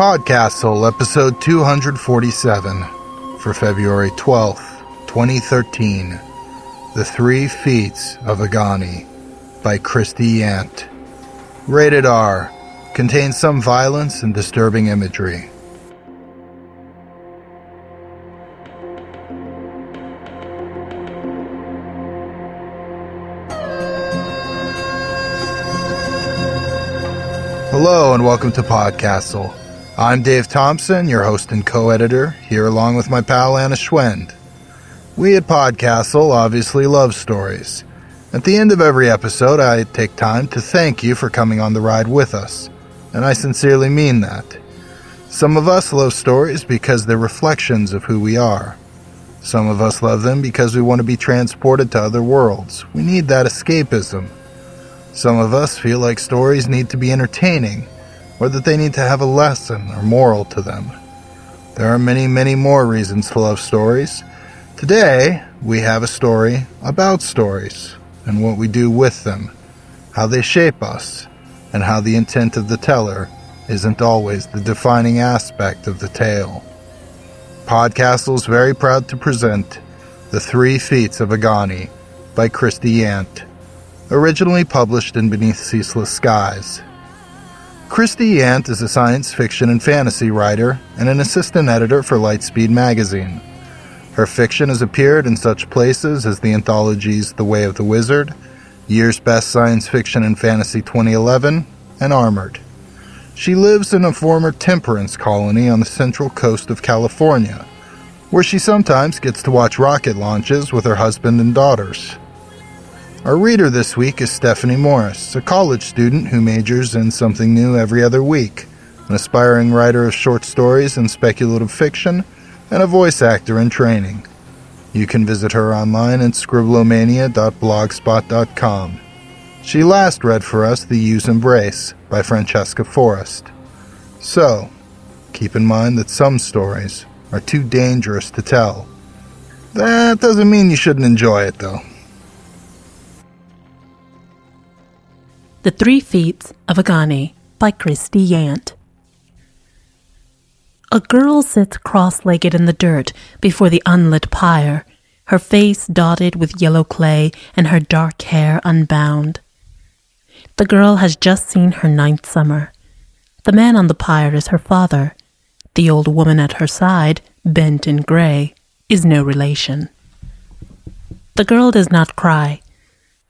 Podcastle, episode 247, for February 12th, 2013. The Three Feats of Agani by Christy Yant. Rated R. Contains some violence and disturbing imagery. Hello and welcome to Podcastle. I'm Dave Thompson, your host and co-editor, here along with my pal Anna Schwend. We at Podcastle obviously love stories. At the end of every episode, I take time to thank you for coming on the ride with us, and I sincerely mean that. Some of us love stories because they're reflections of who we are. Some of us love them because we want to be transported to other worlds. We need that escapism. Some of us feel like stories need to be entertaining, or that they need to have a lesson or moral to them. There are many, many more reasons to love stories. Today, we have a story about stories and what we do with them, how they shape us, and how the intent of the teller isn't always the defining aspect of the tale. Podcastle is very proud to present The Three Feats of Agani by Christy Yant originally published in Beneath Ceaseless Skies. Christy Yant is a science fiction and fantasy writer and an assistant editor for Lightspeed magazine. Her fiction has appeared in such places as the anthologies The Way of the Wizard, Year's Best Science Fiction and Fantasy 2011, and Armored. She lives in a former temperance colony on the central coast of California, where she sometimes gets to watch rocket launches with her husband and daughters. Our reader this week is Stephanie Morris, a college student who majors in something new every other week, an aspiring writer of short stories and speculative fiction, and a voice actor in training. You can visit her online at scribblomania.blogspot.com. She last read for us The Yew's Embrace by Francesca Forrest. So, keep in mind that some stories are too dangerous to tell. That doesn't mean you shouldn't enjoy it, though. The Three Feats of Agani by Christy Yant. A girl sits cross legged in the dirt before the unlit pyre, her face dotted with yellow clay and her dark hair unbound. The girl has just seen her ninth summer. The man on the pyre is her father. The old woman at her side, bent in grey, is no relation. The girl does not cry.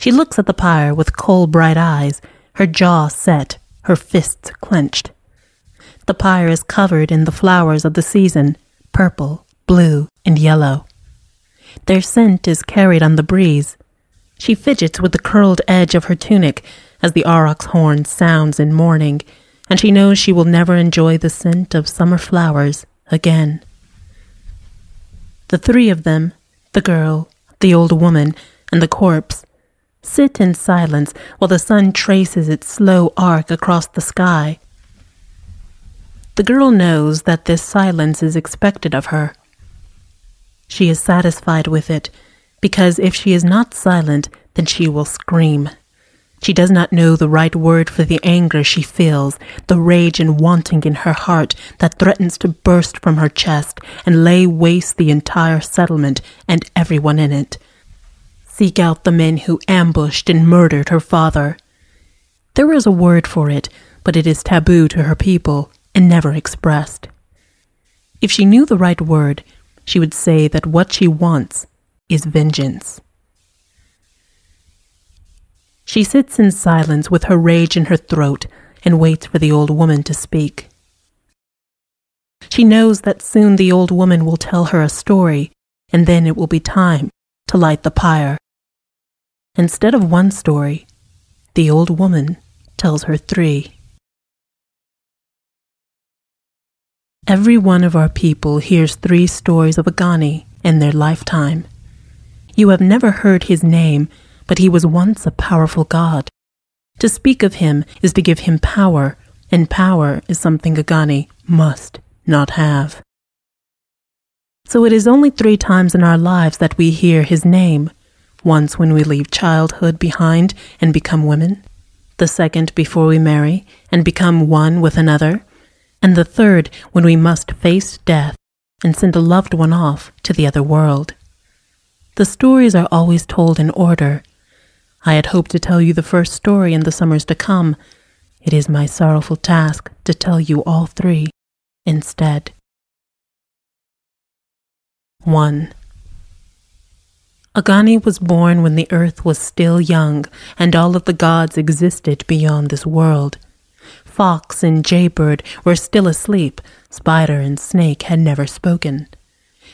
She looks at the pyre with coal bright eyes, her jaw set, her fists clenched. The pyre is covered in the flowers of the season purple, blue, and yellow. Their scent is carried on the breeze. She fidgets with the curled edge of her tunic as the aurochs horn sounds in mourning, and she knows she will never enjoy the scent of summer flowers again. The three of them, the girl, the old woman, and the corpse, Sit in silence while the sun traces its slow arc across the sky. The girl knows that this silence is expected of her. She is satisfied with it, because if she is not silent, then she will scream. She does not know the right word for the anger she feels, the rage and wanting in her heart that threatens to burst from her chest and lay waste the entire settlement and everyone in it seek out the men who ambushed and murdered her father. There is a word for it, but it is taboo to her people and never expressed. If she knew the right word, she would say that what she wants is vengeance. She sits in silence with her rage in her throat and waits for the old woman to speak. She knows that soon the old woman will tell her a story, and then it will be time to light the pyre. Instead of one story, the old woman tells her three. Every one of our people hears three stories of Agani in their lifetime. You have never heard his name, but he was once a powerful god. To speak of him is to give him power, and power is something Agani must not have. So it is only three times in our lives that we hear his name once when we leave childhood behind and become women, the second before we marry and become one with another, and the third when we must face death and send a loved one off to the other world. The stories are always told in order. I had hoped to tell you the first story in the summers to come. It is my sorrowful task to tell you all three instead. 1. Agani was born when the earth was still young and all of the gods existed beyond this world. Fox and jaybird were still asleep, spider and snake had never spoken.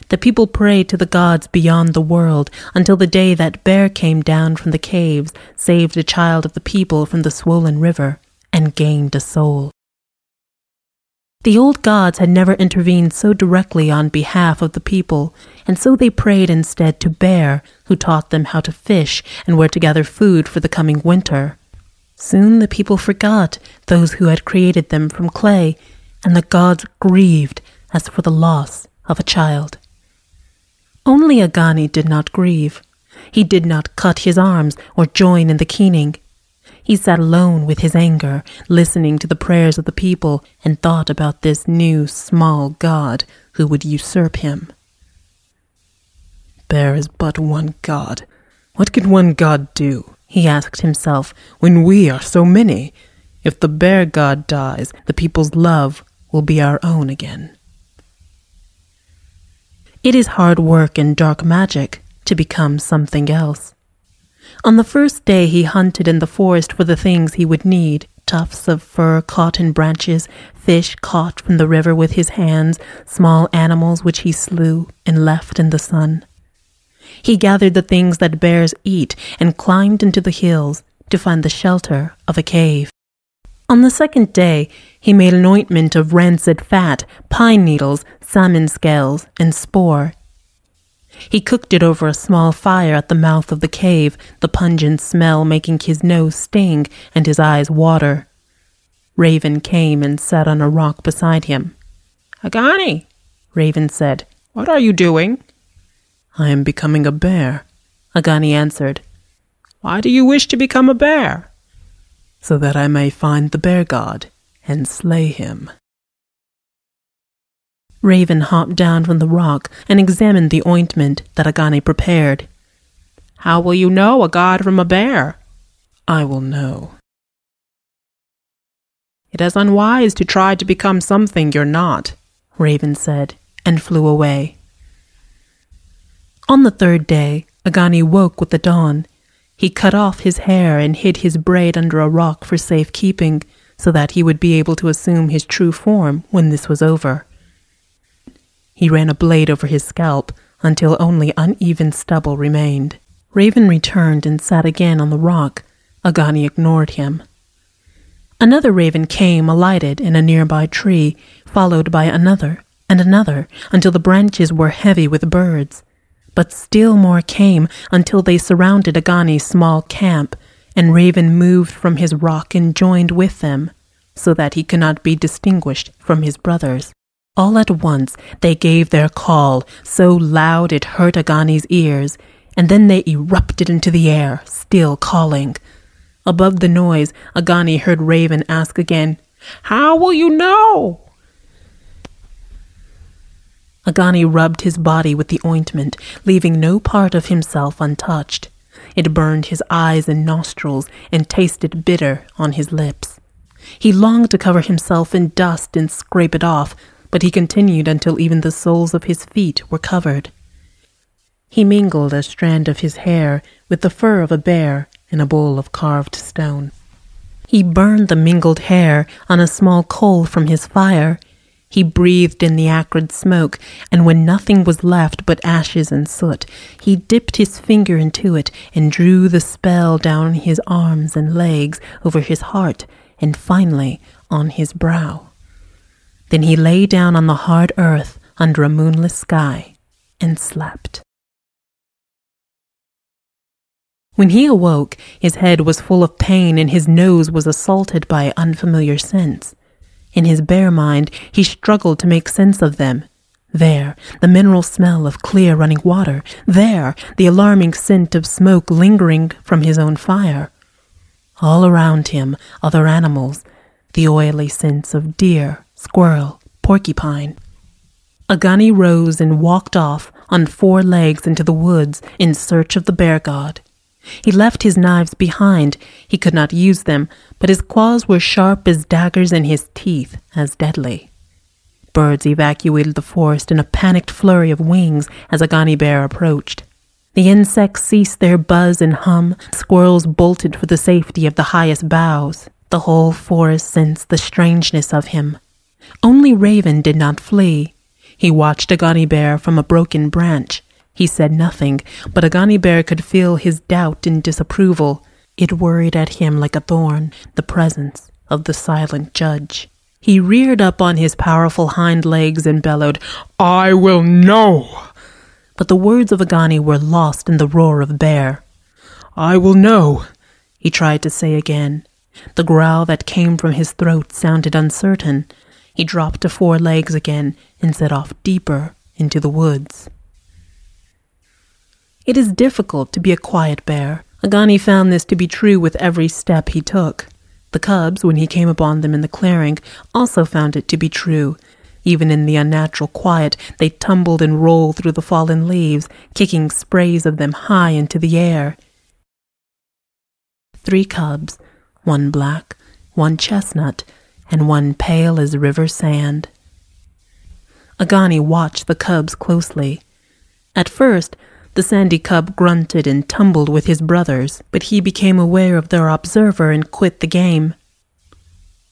The people prayed to the gods beyond the world until the day that bear came down from the caves, saved a child of the people from the swollen river, and gained a soul. The old gods had never intervened so directly on behalf of the people, and so they prayed instead to Bear, who taught them how to fish and where to gather food for the coming winter. Soon the people forgot those who had created them from clay, and the gods grieved as for the loss of a child. Only Agani did not grieve. He did not cut his arms or join in the keening. He sat alone with his anger, listening to the prayers of the people, and thought about this new small god who would usurp him. There is but one god. What can one god do? He asked himself, when we are so many. If the bear god dies, the people's love will be our own again. It is hard work and dark magic to become something else. On the first day, he hunted in the forest for the things he would need tufts of fur in branches, fish caught from the river with his hands, small animals which he slew and left in the sun. He gathered the things that bears eat and climbed into the hills to find the shelter of a cave. On the second day, he made an ointment of rancid fat, pine needles, salmon scales, and spore. He cooked it over a small fire at the mouth of the cave, the pungent smell making his nose sting and his eyes water. Raven came and sat on a rock beside him. Agani, Raven said, what are you doing? I am becoming a bear, Agani answered. Why do you wish to become a bear? so that I may find the bear god and slay him. Raven hopped down from the rock and examined the ointment that Agani prepared. How will you know a god from a bear? I will know. It is unwise to try to become something you're not, Raven said, and flew away. On the third day, Agani woke with the dawn he cut off his hair and hid his braid under a rock for safe keeping, so that he would be able to assume his true form when this was over. He ran a blade over his scalp until only uneven stubble remained. Raven returned and sat again on the rock. Agani ignored him. Another raven came, alighted in a nearby tree, followed by another and another, until the branches were heavy with birds but still more came until they surrounded Agani's small camp, and Raven moved from his rock and joined with them, so that he could not be distinguished from his brothers. All at once they gave their call, so loud it hurt Agani's ears, and then they erupted into the air, still calling. Above the noise, Agani heard Raven ask again, How will you know? Agani rubbed his body with the ointment, leaving no part of himself untouched. It burned his eyes and nostrils and tasted bitter on his lips. He longed to cover himself in dust and scrape it off, but he continued until even the soles of his feet were covered. He mingled a strand of his hair with the fur of a bear in a bowl of carved stone. He burned the mingled hair on a small coal from his fire he breathed in the acrid smoke, and when nothing was left but ashes and soot, he dipped his finger into it and drew the spell down his arms and legs, over his heart, and finally on his brow. Then he lay down on the hard earth under a moonless sky and slept. When he awoke, his head was full of pain and his nose was assaulted by unfamiliar scents. In his bare mind, he struggled to make sense of them. There, the mineral smell of clear running water. There, the alarming scent of smoke lingering from his own fire. All around him, other animals, the oily scents of deer, squirrel, porcupine. Agani rose and walked off on four legs into the woods in search of the bear god. He left his knives behind. He could not use them, but his claws were sharp as daggers and his teeth as deadly. Birds evacuated the forest in a panicked flurry of wings as Agani Bear approached. The insects ceased their buzz and hum. Squirrels bolted for the safety of the highest boughs. The whole forest sensed the strangeness of him. Only Raven did not flee. He watched Agani Bear from a broken branch. He said nothing, but Agani Bear could feel his doubt and disapproval. It worried at him like a thorn, the presence of the silent judge. He reared up on his powerful hind legs and bellowed, I will know! But the words of Agani were lost in the roar of Bear. I will know, he tried to say again. The growl that came from his throat sounded uncertain. He dropped to four legs again and set off deeper into the woods. It is difficult to be a quiet bear. Agani found this to be true with every step he took. The cubs, when he came upon them in the clearing, also found it to be true. Even in the unnatural quiet, they tumbled and rolled through the fallen leaves, kicking sprays of them high into the air. Three cubs, one black, one chestnut, and one pale as river sand. Agani watched the cubs closely. At first, the sandy cub grunted and tumbled with his brothers, but he became aware of their observer and quit the game.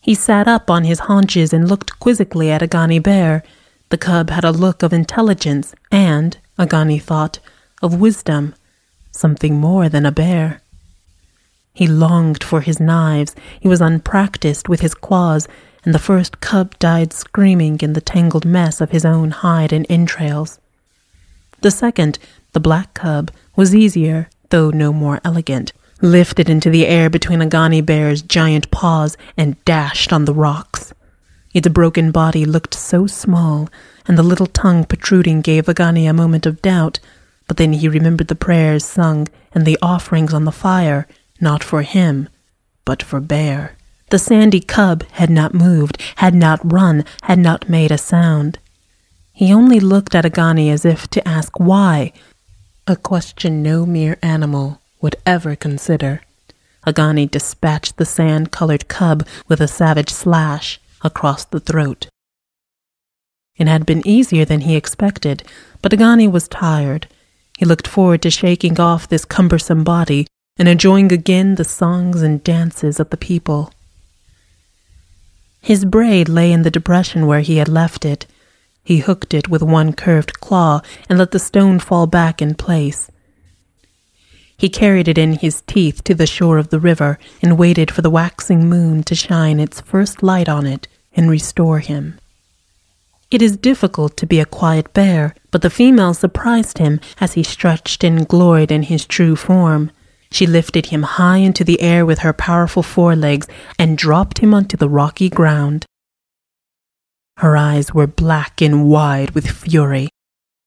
He sat up on his haunches and looked quizzically at Agani Bear. The cub had a look of intelligence and, Agani thought, of wisdom, something more than a bear. He longed for his knives. He was unpracticed with his claws, and the first cub died screaming in the tangled mess of his own hide and entrails. The second, the black cub, was easier, though no more elegant, lifted into the air between Agani Bear's giant paws and dashed on the rocks. Its broken body looked so small, and the little tongue protruding gave Agani a moment of doubt, but then he remembered the prayers sung and the offerings on the fire, not for him, but for Bear. The sandy cub had not moved, had not run, had not made a sound. He only looked at Agani as if to ask why, a question no mere animal would ever consider. Agani dispatched the sand colored cub with a savage slash across the throat. It had been easier than he expected, but Agani was tired. He looked forward to shaking off this cumbersome body and enjoying again the songs and dances of the people. His braid lay in the depression where he had left it. He hooked it with one curved claw and let the stone fall back in place. He carried it in his teeth to the shore of the river and waited for the waxing moon to shine its first light on it and restore him. It is difficult to be a quiet bear, but the female surprised him as he stretched and gloried in his true form. She lifted him high into the air with her powerful forelegs and dropped him onto the rocky ground. Her eyes were black and wide with fury,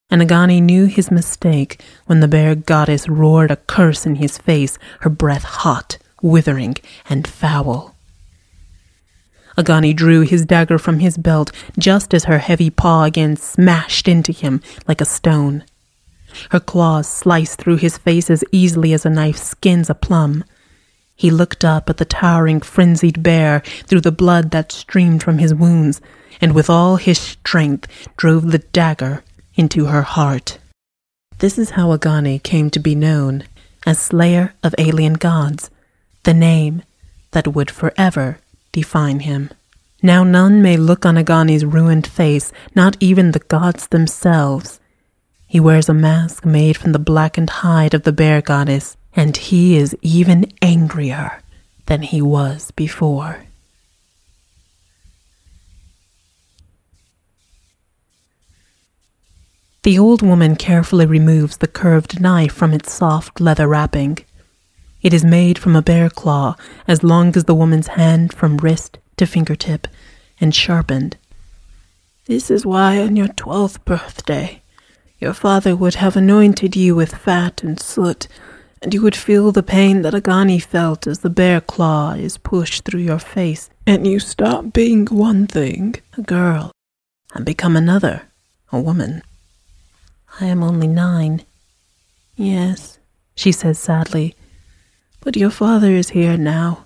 and Agani knew his mistake when the bear goddess roared a curse in his face, her breath hot, withering, and foul. Agani drew his dagger from his belt just as her heavy paw again smashed into him like a stone. Her claws sliced through his face as easily as a knife skins a plum. He looked up at the towering, frenzied bear through the blood that streamed from his wounds, and with all his strength drove the dagger into her heart. This is how Agani came to be known as Slayer of Alien Gods, the name that would forever define him. Now none may look on Agani's ruined face, not even the gods themselves. He wears a mask made from the blackened hide of the bear goddess, and he is even angrier than he was before. The old woman carefully removes the curved knife from its soft leather wrapping. It is made from a bear claw, as long as the woman's hand from wrist to fingertip, and sharpened. This is why on your twelfth birthday your father would have anointed you with fat and soot, and you would feel the pain that Agani felt as the bear claw is pushed through your face, and you stop being one thing, a girl, and become another, a woman. I am only nine. Yes, she says sadly, but your father is here now,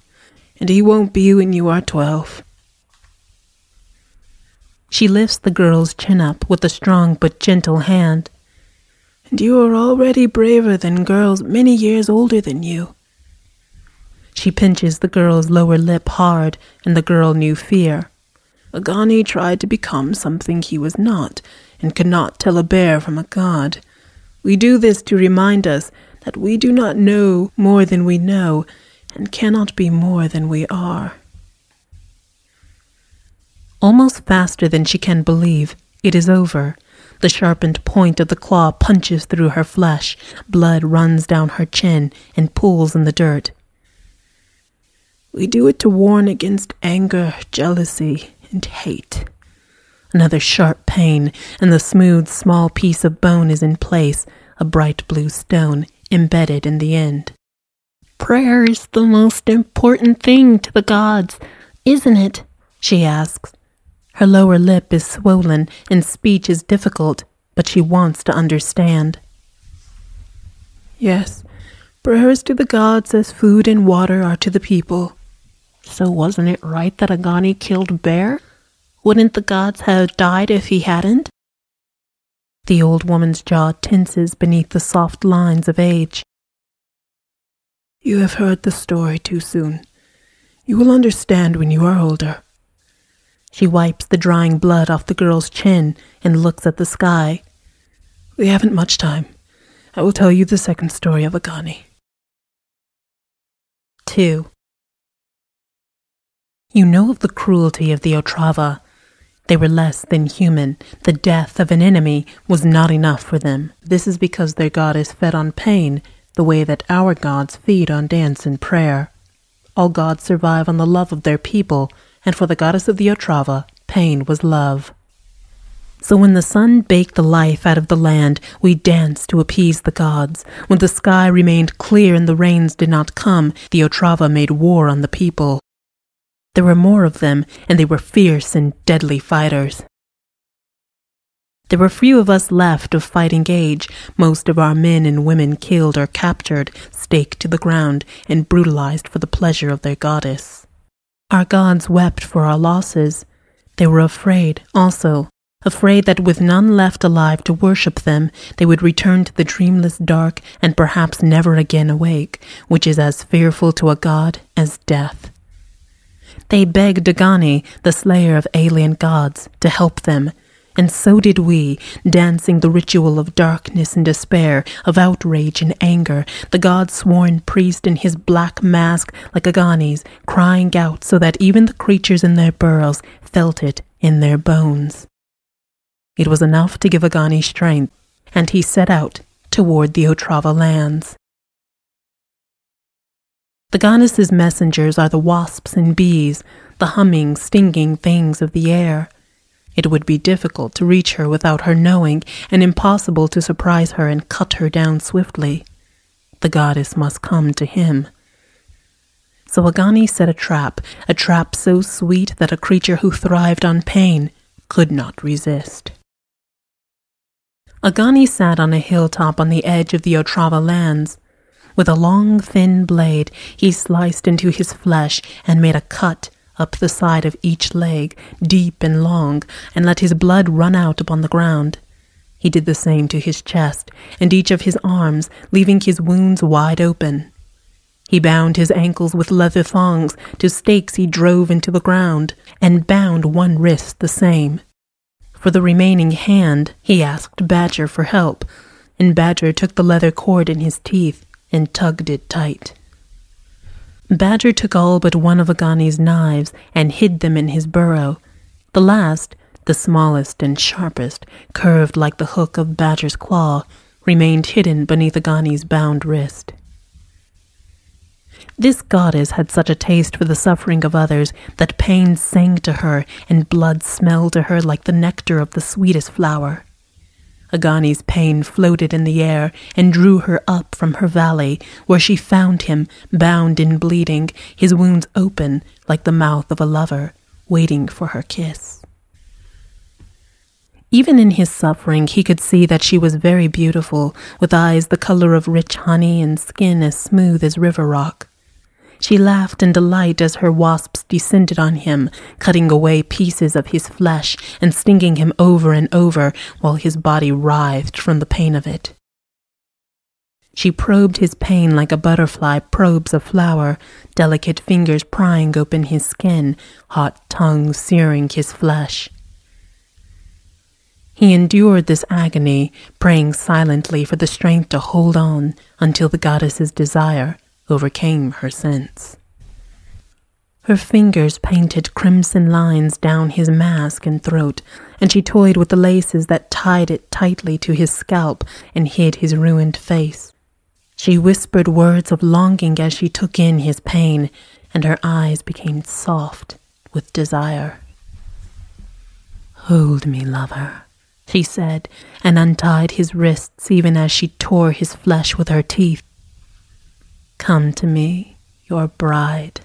and he won't be when you are twelve. She lifts the girl's chin up with a strong but gentle hand and you are already braver than girls many years older than you. She pinches the girl's lower lip hard, and the girl knew fear. Agani tried to become something he was not, and could not tell a bear from a god. We do this to remind us that we do not know more than we know, and cannot be more than we are. Almost faster than she can believe, it is over, the sharpened point of the claw punches through her flesh. Blood runs down her chin and pools in the dirt. We do it to warn against anger, jealousy, and hate. Another sharp pain, and the smooth, small piece of bone is in place, a bright blue stone embedded in the end. Prayer is the most important thing to the gods, isn't it? she asks. Her lower lip is swollen and speech is difficult, but she wants to understand. Yes, prayers to the gods as food and water are to the people. So wasn't it right that Agani killed Bear? Wouldn't the gods have died if he hadn't? The old woman's jaw tenses beneath the soft lines of age. You have heard the story too soon. You will understand when you are older. She wipes the drying blood off the girl's chin and looks at the sky. We haven't much time. I will tell you the second story of Agani. 2. You know of the cruelty of the Otrava. They were less than human. The death of an enemy was not enough for them. This is because their god is fed on pain, the way that our gods feed on dance and prayer. All gods survive on the love of their people, and for the goddess of the Otrava, pain was love. So when the sun baked the life out of the land, we danced to appease the gods. When the sky remained clear and the rains did not come, the Otrava made war on the people. There were more of them, and they were fierce and deadly fighters. There were few of us left of fighting age, most of our men and women killed or captured, staked to the ground, and brutalized for the pleasure of their goddess. Our gods wept for our losses. They were afraid, also, afraid that with none left alive to worship them, they would return to the dreamless dark and perhaps never again awake, which is as fearful to a god as death. They begged Agani, the slayer of alien gods, to help them, and so did we, dancing the ritual of darkness and despair, of outrage and anger, the god sworn priest in his black mask like Agani's, crying out so that even the creatures in their burrows felt it in their bones. It was enough to give Agani strength, and he set out toward the Otrava lands. The goddess's messengers are the wasps and bees, the humming, stinging things of the air. It would be difficult to reach her without her knowing, and impossible to surprise her and cut her down swiftly. The goddess must come to him. So Agani set a trap, a trap so sweet that a creature who thrived on pain could not resist. Agani sat on a hilltop on the edge of the Otrava lands. With a long, thin blade, he sliced into his flesh and made a cut up the side of each leg, deep and long, and let his blood run out upon the ground. He did the same to his chest and each of his arms, leaving his wounds wide open. He bound his ankles with leather thongs to stakes he drove into the ground, and bound one wrist the same. For the remaining hand, he asked Badger for help, and Badger took the leather cord in his teeth and tugged it tight. Badger took all but one of Agani's knives and hid them in his burrow. The last, the smallest and sharpest, curved like the hook of Badger's claw, remained hidden beneath Agani's bound wrist. This goddess had such a taste for the suffering of others that pain sang to her and blood smelled to her like the nectar of the sweetest flower. Agani's pain floated in the air and drew her up from her valley, where she found him, bound and bleeding, his wounds open like the mouth of a lover, waiting for her kiss. Even in his suffering, he could see that she was very beautiful, with eyes the color of rich honey and skin as smooth as river rock. She laughed in delight as her wasps descended on him, cutting away pieces of his flesh and stinging him over and over while his body writhed from the pain of it. She probed his pain like a butterfly probes a flower, delicate fingers prying open his skin, hot tongues searing his flesh. He endured this agony, praying silently for the strength to hold on until the goddess's desire overcame her sense. Her fingers painted crimson lines down his mask and throat, and she toyed with the laces that tied it tightly to his scalp and hid his ruined face. She whispered words of longing as she took in his pain, and her eyes became soft with desire. Hold me, lover, she said, and untied his wrists even as she tore his flesh with her teeth. Come to me, your bride.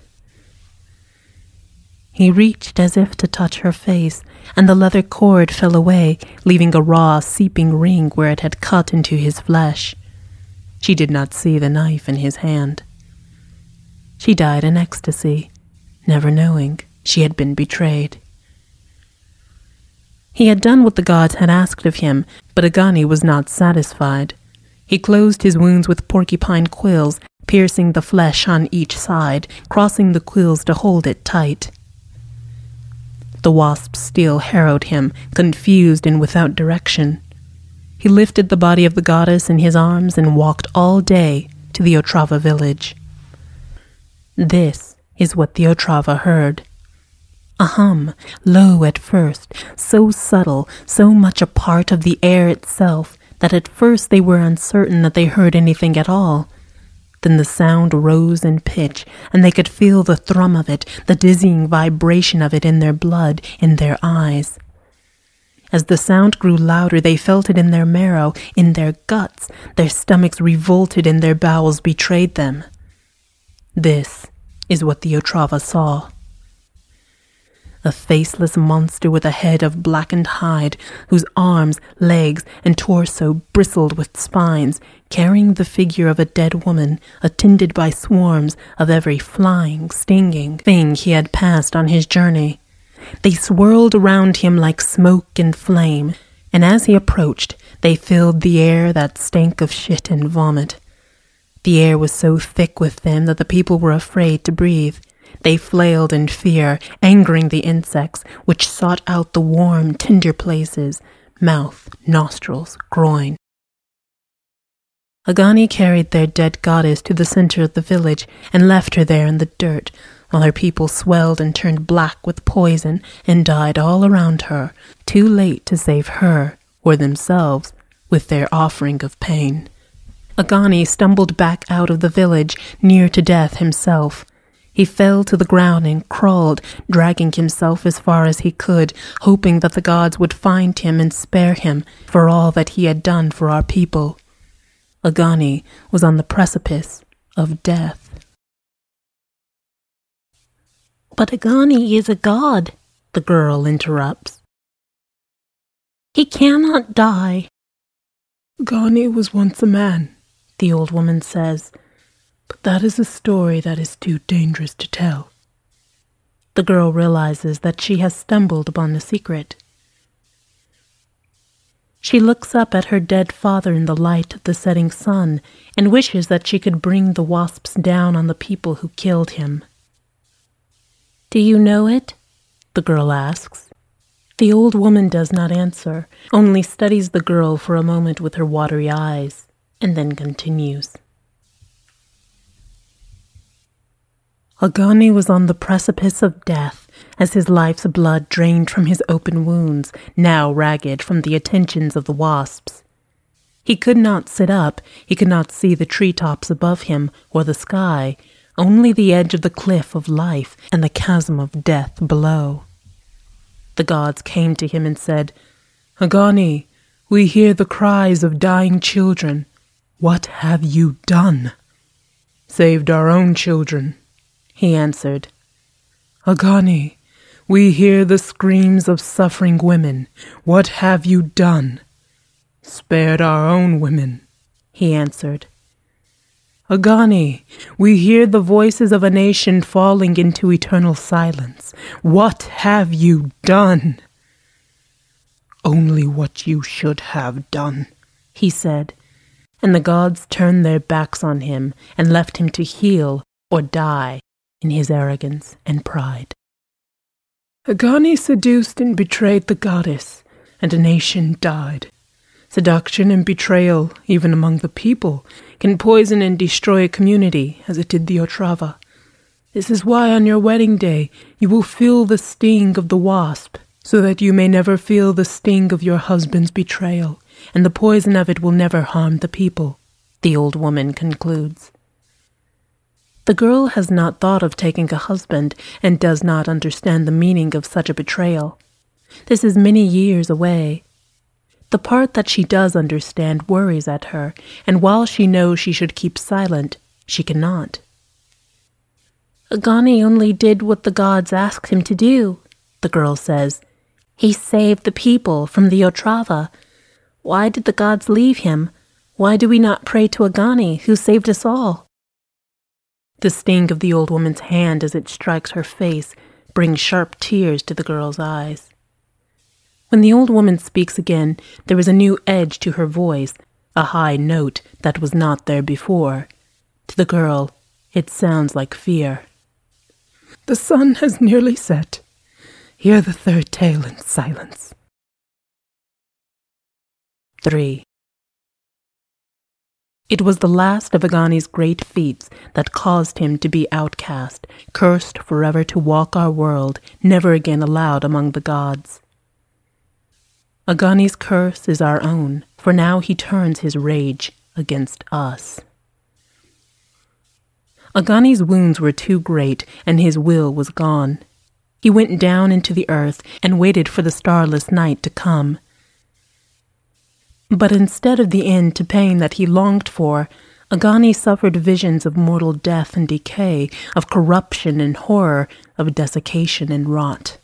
He reached as if to touch her face, and the leather cord fell away, leaving a raw, seeping ring where it had cut into his flesh. She did not see the knife in his hand. She died in ecstasy, never knowing she had been betrayed. He had done what the gods had asked of him, but Agani was not satisfied. He closed his wounds with porcupine quills piercing the flesh on each side, crossing the quills to hold it tight. The wasp still harrowed him, confused and without direction. He lifted the body of the goddess in his arms and walked all day to the Otrava village. This is what the Otrava heard. A hum, low at first, so subtle, so much a part of the air itself, that at first they were uncertain that they heard anything at all. Then the sound rose in pitch, and they could feel the thrum of it, the dizzying vibration of it in their blood, in their eyes. As the sound grew louder, they felt it in their marrow, in their guts. Their stomachs revolted and their bowels betrayed them. This is what the Otrava saw a faceless monster with a head of blackened hide, whose arms, legs, and torso bristled with spines, carrying the figure of a dead woman, attended by swarms of every flying, stinging thing he had passed on his journey. They swirled around him like smoke and flame, and as he approached, they filled the air that stank of shit and vomit. The air was so thick with them that the people were afraid to breathe. They flailed in fear, angering the insects, which sought out the warm, tender places mouth, nostrils, groin. Agani carried their dead goddess to the center of the village and left her there in the dirt, while her people swelled and turned black with poison and died all around her, too late to save her or themselves with their offering of pain. Agani stumbled back out of the village, near to death himself. He fell to the ground and crawled, dragging himself as far as he could, hoping that the gods would find him and spare him for all that he had done for our people. Agani was on the precipice of death. But Agani is a god, the girl interrupts. He cannot die. Agani was once a man, the old woman says but that is a story that is too dangerous to tell. The girl realizes that she has stumbled upon a secret. She looks up at her dead father in the light of the setting sun and wishes that she could bring the wasps down on the people who killed him. Do you know it? The girl asks. The old woman does not answer, only studies the girl for a moment with her watery eyes, and then continues. Agani was on the precipice of death as his life's blood drained from his open wounds, now ragged from the attentions of the wasps. He could not sit up, he could not see the tree tops above him or the sky, only the edge of the cliff of life and the chasm of death below. The gods came to him and said, Agani, we hear the cries of dying children. What have you done? Saved our own children, he answered. Agani, we hear the screams of suffering women. What have you done? Spared our own women, he answered. Agani, we hear the voices of a nation falling into eternal silence. What have you done? Only what you should have done, he said, and the gods turned their backs on him and left him to heal or die in his arrogance and pride. Agani seduced and betrayed the goddess, and a nation died. Seduction and betrayal, even among the people, can poison and destroy a community, as it did the Otrava. This is why on your wedding day you will feel the sting of the wasp, so that you may never feel the sting of your husband's betrayal, and the poison of it will never harm the people, the old woman concludes. The girl has not thought of taking a husband and does not understand the meaning of such a betrayal. This is many years away. The part that she does understand worries at her, and while she knows she should keep silent, she cannot. Agani only did what the gods asked him to do, the girl says. He saved the people from the Otrava. Why did the gods leave him? Why do we not pray to Agani, who saved us all? The sting of the old woman's hand as it strikes her face brings sharp tears to the girl's eyes. When the old woman speaks again, there is a new edge to her voice, a high note that was not there before. To the girl, it sounds like fear. The sun has nearly set. Hear the third tale in silence. 3. It was the last of Agani's great feats that caused him to be outcast, cursed forever to walk our world, never again allowed among the gods. Agani's curse is our own, for now he turns his rage against us. Agani's wounds were too great, and his will was gone. He went down into the earth and waited for the starless night to come. But instead of the end to pain that he longed for, Agani suffered visions of mortal death and decay, of corruption and horror, of desiccation and rot.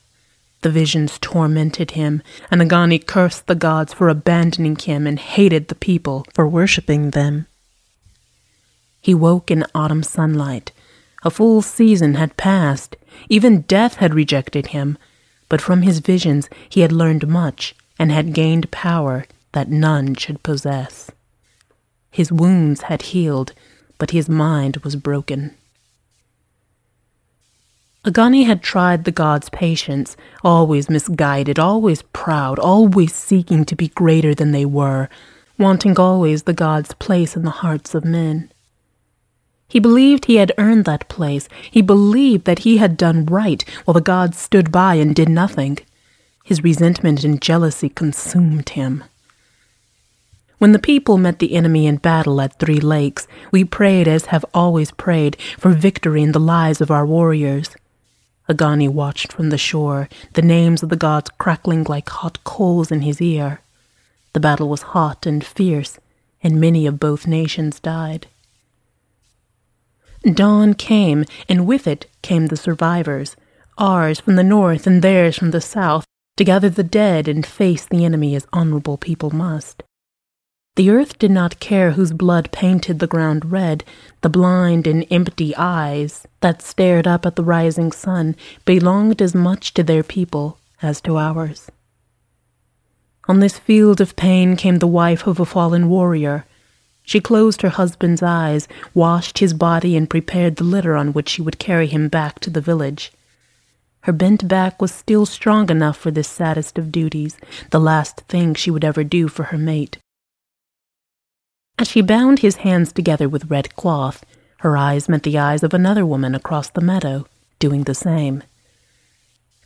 The visions tormented him, and Agani cursed the gods for abandoning him and hated the people for worshipping them. He woke in autumn sunlight. A full season had passed. Even death had rejected him. But from his visions he had learned much and had gained power that none should possess. His wounds had healed, but his mind was broken. Agani had tried the gods' patience, always misguided, always proud, always seeking to be greater than they were, wanting always the gods' place in the hearts of men. He believed he had earned that place. He believed that he had done right while the gods stood by and did nothing. His resentment and jealousy consumed him. When the people met the enemy in battle at Three Lakes, we prayed as have always prayed for victory in the lives of our warriors. Agani watched from the shore, the names of the gods crackling like hot coals in his ear. The battle was hot and fierce, and many of both nations died. Dawn came, and with it came the survivors, ours from the north and theirs from the south, to gather the dead and face the enemy as honorable people must. The earth did not care whose blood painted the ground red. The blind and empty eyes that stared up at the rising sun belonged as much to their people as to ours. On this field of pain came the wife of a fallen warrior. She closed her husband's eyes, washed his body, and prepared the litter on which she would carry him back to the village. Her bent back was still strong enough for this saddest of duties, the last thing she would ever do for her mate. As she bound his hands together with red cloth, her eyes met the eyes of another woman across the meadow, doing the same.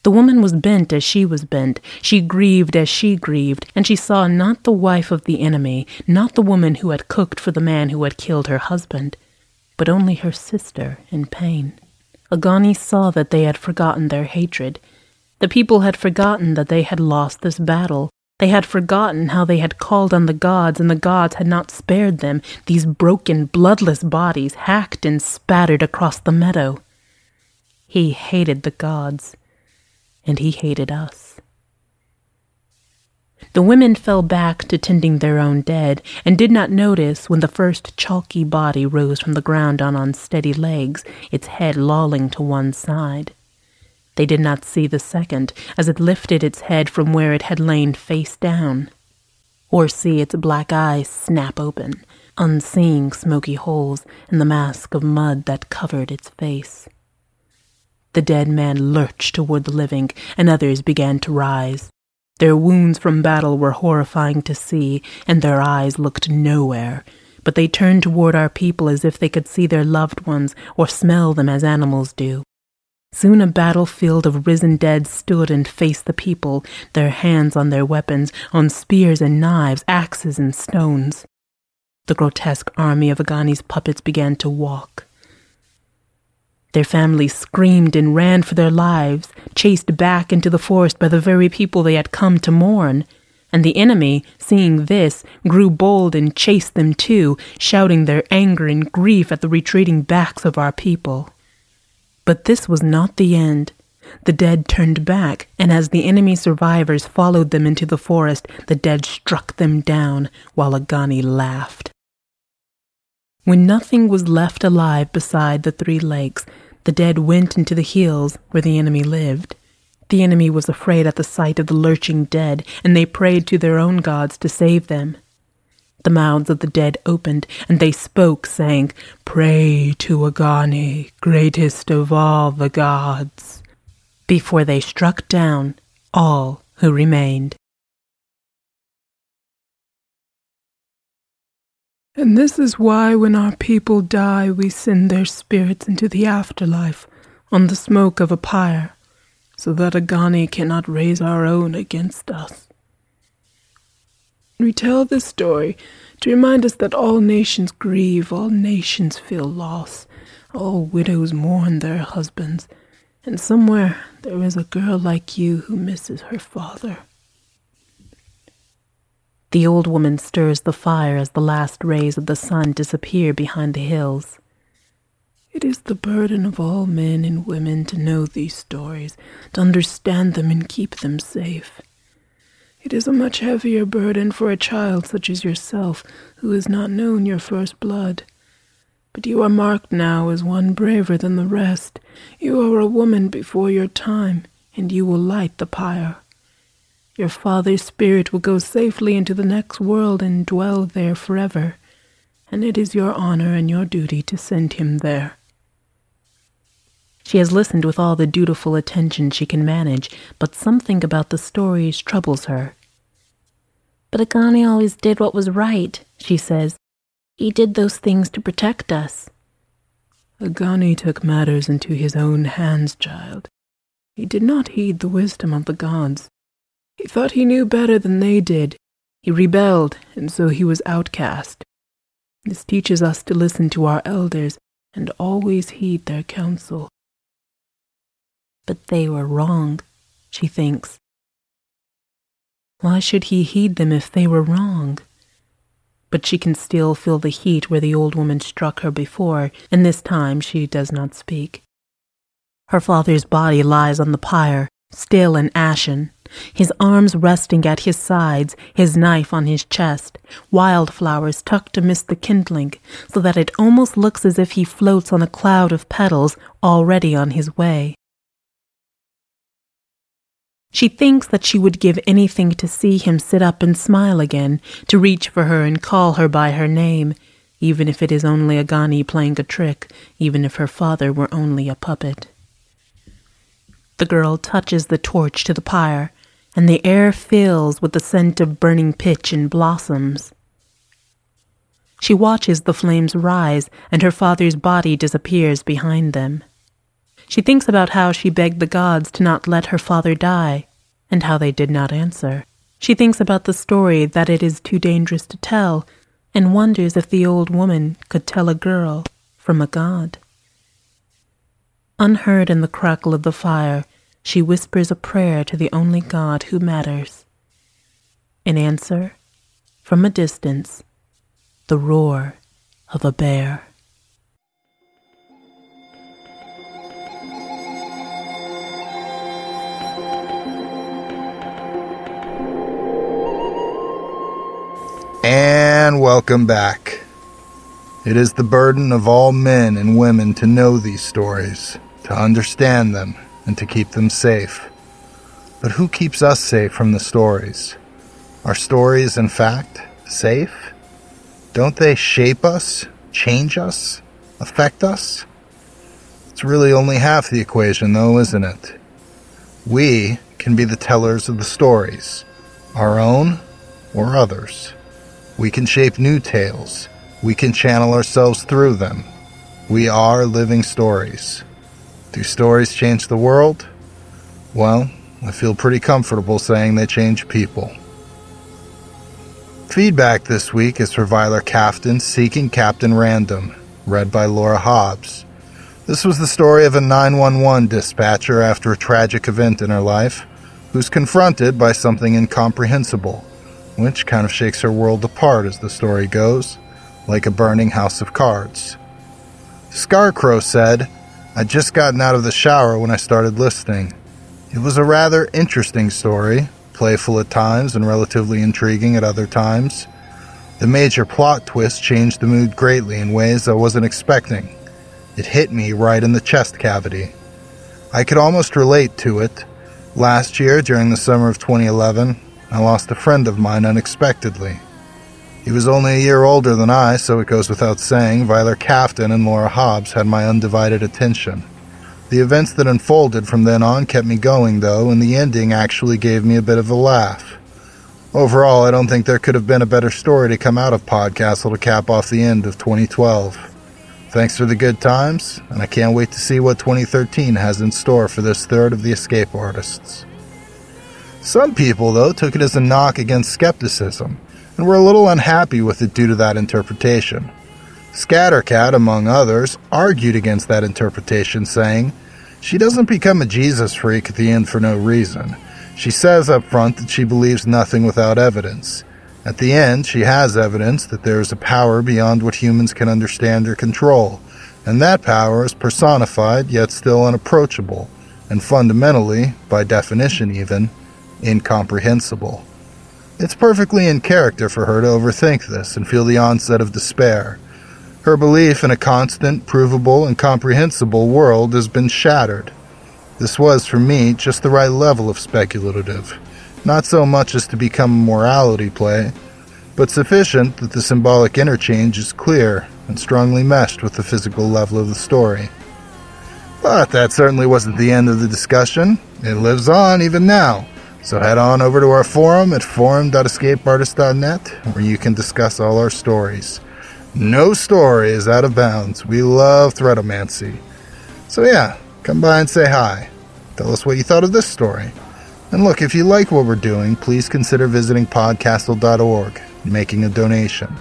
The woman was bent as she was bent, she grieved as she grieved, and she saw not the wife of the enemy, not the woman who had cooked for the man who had killed her husband, but only her sister in pain. Agani saw that they had forgotten their hatred. The people had forgotten that they had lost this battle, They had forgotten how they had called on the gods, and the gods had not spared them, these broken, bloodless bodies hacked and spattered across the meadow. He hated the gods, and he hated us. The women fell back to tending their own dead, and did not notice when the first chalky body rose from the ground on unsteady legs, its head lolling to one side. They did not see the second as it lifted its head from where it had lain face down, or see its black eyes snap open, unseeing smoky holes in the mask of mud that covered its face. The dead man lurched toward the living, and others began to rise. Their wounds from battle were horrifying to see, and their eyes looked nowhere, but they turned toward our people as if they could see their loved ones or smell them as animals do. Soon a battlefield of risen dead stood and faced the people, their hands on their weapons, on spears and knives, axes and stones. The grotesque army of Agani's puppets began to walk. Their families screamed and ran for their lives, chased back into the forest by the very people they had come to mourn. And the enemy, seeing this, grew bold and chased them too, shouting their anger and grief at the retreating backs of our people. But this was not the end. The dead turned back, and as the enemy survivors followed them into the forest, the dead struck them down, while Agani laughed. When nothing was left alive beside the three lakes, the dead went into the hills where the enemy lived. The enemy was afraid at the sight of the lurching dead, and they prayed to their own gods to save them. The mouths of the dead opened, and they spoke, saying, Pray to Agani, greatest of all the gods, before they struck down all who remained. And this is why when our people die, we send their spirits into the afterlife on the smoke of a pyre, so that Agani cannot raise our own against us. We tell this story to remind us that all nations grieve, all nations feel loss, all widows mourn their husbands, and somewhere there is a girl like you who misses her father. The old woman stirs the fire as the last rays of the sun disappear behind the hills. It is the burden of all men and women to know these stories, to understand them and keep them safe. It is a much heavier burden for a child such as yourself, who has not known your first blood. But you are marked now as one braver than the rest. You are a woman before your time, and you will light the pyre. Your father's spirit will go safely into the next world and dwell there forever, and it is your honor and your duty to send him there. She has listened with all the dutiful attention she can manage, but something about the stories troubles her. But Agani always did what was right, she says. He did those things to protect us. Agani took matters into his own hands, child. He did not heed the wisdom of the gods. He thought he knew better than they did. He rebelled, and so he was outcast. This teaches us to listen to our elders and always heed their counsel. But they were wrong, she thinks. Why should he heed them if they were wrong? But she can still feel the heat where the old woman struck her before, and this time she does not speak. Her father's body lies on the pyre, still and ashen, his arms resting at his sides, his knife on his chest, wildflowers tucked amidst the kindling, so that it almost looks as if he floats on a cloud of petals already on his way. She thinks that she would give anything to see him sit up and smile again, to reach for her and call her by her name, even if it is only Agani playing a trick, even if her father were only a puppet. The girl touches the torch to the pyre, and the air fills with the scent of burning pitch and blossoms. She watches the flames rise, and her father's body disappears behind them. She thinks about how she begged the gods to not let her father die, and how they did not answer. She thinks about the story that it is too dangerous to tell, and wonders if the old woman could tell a girl from a god. Unheard in the crackle of the fire, she whispers a prayer to the only God who matters. In answer, from a distance, the roar of a bear. And welcome back. It is the burden of all men and women to know these stories, to understand them, and to keep them safe. But who keeps us safe from the stories? Are stories, in fact, safe? Don't they shape us, change us, affect us? It's really only half the equation, though, isn't it? We can be the tellers of the stories, our own or others. We can shape new tales. We can channel ourselves through them. We are living stories. Do stories change the world? Well, I feel pretty comfortable saying they change people. Feedback this week is for Vylar Kaftan Seeking Captain Random, read by Laura Hobbs. This was the story of a 911 dispatcher after a tragic event in her life who's confronted by something incomprehensible which kind of shakes her world apart as the story goes, like a burning house of cards. Scarcrow said, I'd just gotten out of the shower when I started listening. It was a rather interesting story, playful at times and relatively intriguing at other times. The major plot twist changed the mood greatly in ways I wasn't expecting. It hit me right in the chest cavity. I could almost relate to it. Last year, during the summer of 2011, I lost a friend of mine unexpectedly. He was only a year older than I, so it goes without saying, Vylar Kaftan and Laura Hobbs had my undivided attention. The events that unfolded from then on kept me going, though, and the ending actually gave me a bit of a laugh. Overall, I don't think there could have been a better story to come out of Podcastle to cap off the end of 2012. Thanks for the good times, and I can't wait to see what 2013 has in store for this third of the Escape Artists. Some people, though, took it as a knock against skepticism and were a little unhappy with it due to that interpretation. Scattercat, among others, argued against that interpretation, saying, She doesn't become a Jesus freak at the end for no reason. She says up front that she believes nothing without evidence. At the end, she has evidence that there is a power beyond what humans can understand or control, and that power is personified yet still unapproachable, and fundamentally, by definition even, incomprehensible. It's perfectly in character for her to overthink this and feel the onset of despair. Her belief in a constant, provable, and comprehensible world has been shattered. This was, for me, just the right level of speculative, not so much as to become a morality play, but sufficient that the symbolic interchange is clear and strongly meshed with the physical level of the story. But that certainly wasn't the end of the discussion. It lives on even now. So head on over to our forum at forum.escapeartist.net where you can discuss all our stories. No story is out of bounds. We love threadomancy. So yeah, come by and say hi. Tell us what you thought of this story. And look, if you like what we're doing, please consider visiting podcastle.org and making a donation.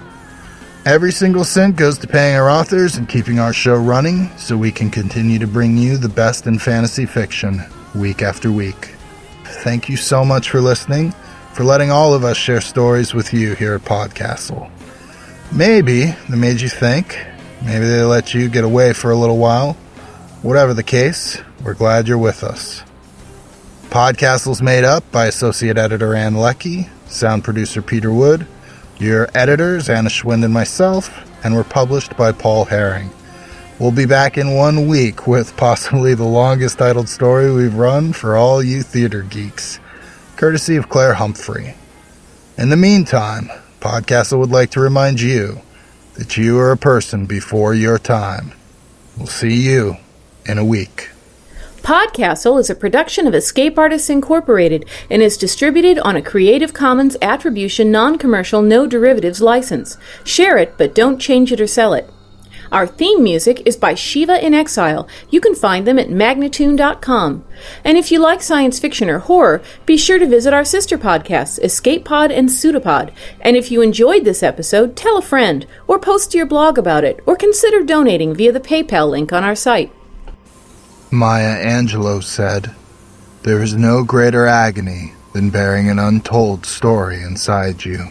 Every single cent goes to paying our authors and keeping our show running so we can continue to bring you the best in fantasy fiction week after week. Thank you so much for listening, for letting all of us share stories with you here at Podcastle. Maybe they made you think. Maybe they let you get away for a little while. Whatever the case, we're glad you're with us. Podcastle's made up by Associate Editor Ann Leckie, Sound Producer Peter Wood, your editors Anna Schwind and myself, and we're published by Paul Herring. We'll be back in one week with possibly the longest titled story we've run for all you theater geeks, courtesy of Claire Humphrey. In the meantime, Podcastle would like to remind you that you are a person before your time. We'll see you in a week. Podcastle is a production of Escape Artists Incorporated and is distributed on a Creative Commons Attribution Non Commercial No Derivatives license. Share it, but don't change it or sell it. Our theme music is by Shiva in Exile. You can find them at magnatune.com. And if you like science fiction or horror, be sure to visit our sister podcasts, Escape Pod and Pseudopod. And if you enjoyed this episode, tell a friend, or post to your blog about it, or consider donating via the PayPal link on our site. Maya Angelou said, There is no greater agony than bearing an untold story inside you.